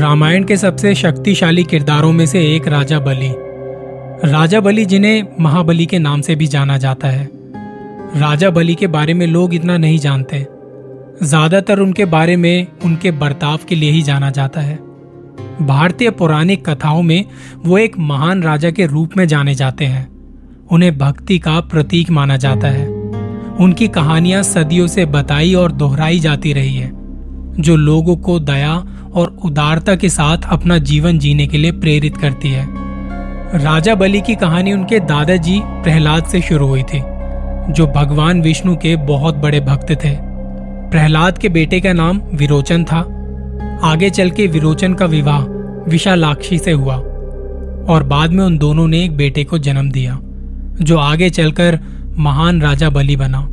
रामायण के सबसे शक्तिशाली किरदारों में से एक राजा बलि। राजा बलि जिन्हें महाबली के नाम से भी जाना जाता है। राजा बलि के बारे में लोग इतना नहीं जानते। ज़्यादातर उनके बारे में उनके बर्ताव के लिए ही जाना जाता है। भारतीय पौराणिक कथाओं में वो एक महान राजा के रूप में जाने जाते हैं। उन्हें भक्ति का प्रतीक माना जाता है। उनकी कहानियाँ सदियों से बताई और दोहराई जाती रही है, जो लोगों को दया उदारता के साथ अपना जीवन जीने के लिए प्रेरित करती है। राजा बलि की कहानी उनके दादाजी प्रहलाद से शुरू हुई थी, जो भगवान विष्णु के बहुत बड़े भक्त थे। प्रहलाद के बेटे का नाम विरोचन था। आगे चल के विरोचन का विवाह विशालाक्षी से हुआ और बाद में उन दोनों ने एक बेटे को जन्म दिया, जो आगे चलकर महान राजा बलि बना।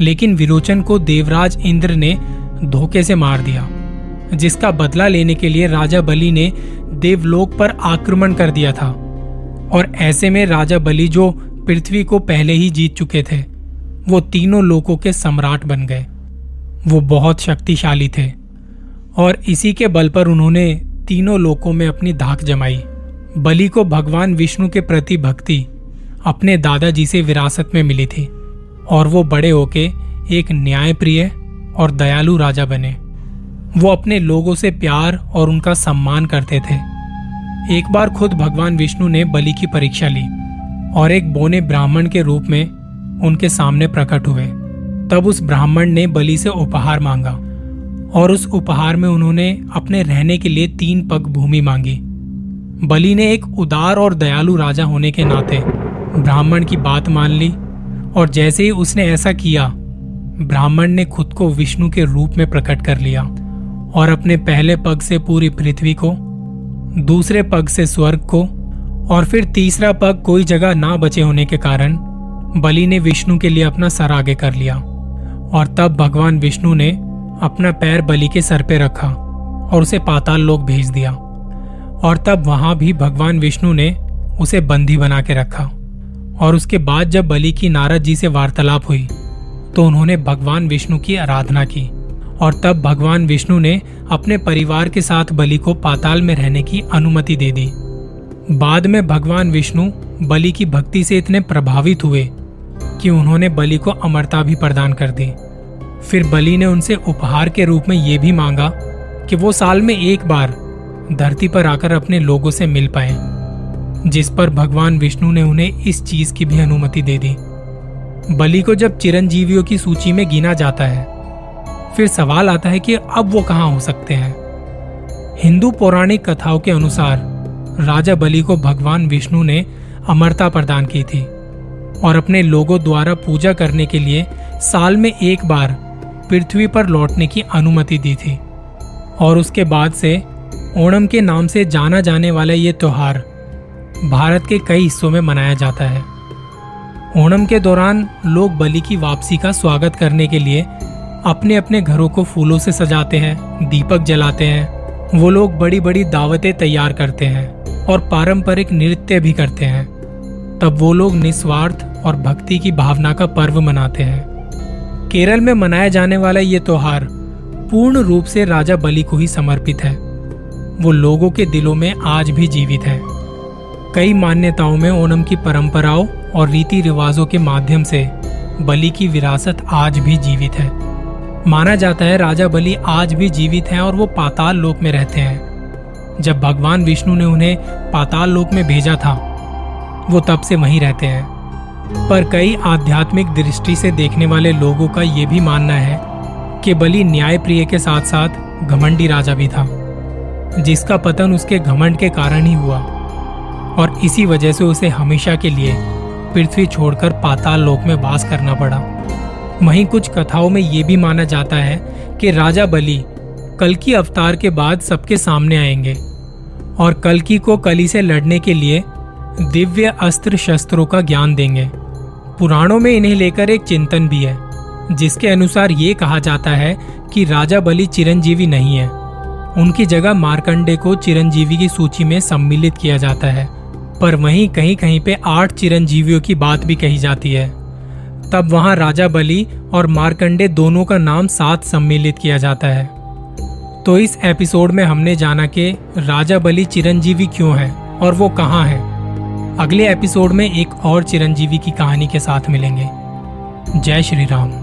लेकिन विरोचन को देवराज इंद्र ने धोखे से मार दिया। जिसका बदला लेने के लिए राजा बलि ने देवलोक पर आक्रमण कर दिया था। और ऐसे में राजा बलि जो पृथ्वी को पहले ही जीत चुके थे, वो तीनों लोकों के सम्राट बन गए। वो बहुत शक्तिशाली थे और इसी के बल पर उन्होंने तीनों लोकों में अपनी धाक जमाई। बलि को भगवान विष्णु के प्रति भक्ति अपने दादाजी से विरासत में मिली थी और वो बड़े होके एक न्यायप्रिय और दयालु राजा बने। वो अपने लोगों से प्यार और उनका सम्मान करते थे। एक बार खुद भगवान विष्णु ने बलि की परीक्षा ली और एक बोने ब्राह्मण के रूप में उनके सामने प्रकट हुए। तब उस ब्राह्मण ने बलि से उपहार मांगा और उस उपहार में उन्होंने अपने रहने के लिए तीन पग भूमि मांगी। बलि ने एक उदार और दयालु राजा होने के नाते ब्राह्मण की बात मान ली और जैसे ही उसने ऐसा किया, ब्राह्मण ने खुद को विष्णु के रूप में प्रकट कर लिया। और अपने पहले पग से पूरी पृथ्वी को, दूसरे पग से स्वर्ग को, और फिर तीसरा पग कोई जगह ना बचे होने के कारण बलि ने विष्णु के लिए अपना सर आगे कर लिया। और तब भगवान विष्णु ने अपना पैर बलि के सर पे रखा और उसे पाताल लोक भेज दिया। और तब वहाँ भी भगवान विष्णु ने उसे बंदी बना के रखा। और उसके बाद जब बलि की नारद जी से वार्तालाप हुई तो उन्होंने भगवान विष्णु की आराधना की। और तब भगवान विष्णु ने अपने परिवार के साथ बलि को पाताल में रहने की अनुमति दे दी। बाद में भगवान विष्णु बलि की भक्ति से इतने प्रभावित हुए कि उन्होंने बलि को अमरता भी प्रदान कर दी। फिर बलि ने उनसे उपहार के रूप में यह भी मांगा कि वो साल में एक बार धरती पर आकर अपने लोगों से मिल पाए, जिस पर भगवान विष्णु ने उन्हें इस चीज़ की भी अनुमति दे दी। बलि को जब चिरंजीवियों की सूची में गिना जाता है फिर सवाल आता है कि अब वो कहाँ हो सकते हैं। हिंदू पौराणिक कथाओं के अनुसार, राजा बलि को भगवान विष्णु ने अमरता प्रदान की थी और अपने लोगों द्वारा पूजा करने के लिए साल में एक बार पृथ्वी पर लौटने की अनुमति दी थी और उसके बाद से ओणम के नाम से जाना जाने वाला ये त्योहार भारत के कई हिस्सों में मनाया जाता है। ओणम के दौरान लोग बलि की वापसी का स्वागत करने के लिए अपने अपने घरों को फूलों से सजाते हैं, दीपक जलाते हैं। वो लोग बड़ी बड़ी दावतें तैयार करते हैं और पारंपरिक नृत्य भी करते हैं। तब वो लोग निस्वार्थ और भक्ति की भावना का पर्व मनाते हैं। केरल में मनाया जाने वाला ये त्योहार पूर्ण रूप से राजा बलि को ही समर्पित है। वो लोगों के दिलों में आज भी जीवित है। कई मान्यताओं में ओणम की परंपराओं और रीति रिवाजों के माध्यम से बलि की विरासत आज भी जीवित है। माना जाता है राजा बलि आज भी जीवित हैं और वो पाताल लोक में रहते हैं। जब भगवान विष्णु ने उन्हें पाताल लोक में भेजा था, वो तब से वहीं रहते हैं। पर कई आध्यात्मिक दृष्टि से देखने वाले लोगों का ये भी मानना है कि बलि न्याय प्रिय के साथ साथ घमंडी राजा भी था, जिसका पतन उसके घमंड के कारण ही हुआ। और इसी वजह से उसे हमेशा के लिए पृथ्वी छोड़कर पाताल लोक में वास करना पड़ा। वहीं कुछ कथाओं में ये भी माना जाता है कि राजा बलि कल की अवतार के बाद सबके सामने आएँगे और कलकी को कली से लड़ने के लिए दिव्य अस्त्र शस्त्रों का ज्ञान देंगे। पुराणों में इन्हें लेकर एक चिंतन भी है, जिसके अनुसार ये कहा जाता है कि राजा बलि चिरंजीवी नहीं है। उनकी जगह मार्कंडे को चिरंजीवी की सूची में सम्मिलित किया जाता है, पर वहीं कहीं कहीं पे आठ चिरंजीवियों की बात भी कही जाती है। तब वहाँ राजा बलि और मार्कंडे दोनों का नाम साथ सम्मिलित किया जाता है। तो इस एपिसोड में हमने जाना कि राजा बलि चिरंजीवी क्यों है और वो कहाँ है। अगले एपिसोड में एक और चिरंजीवी की कहानी के साथ मिलेंगे। जय श्री राम।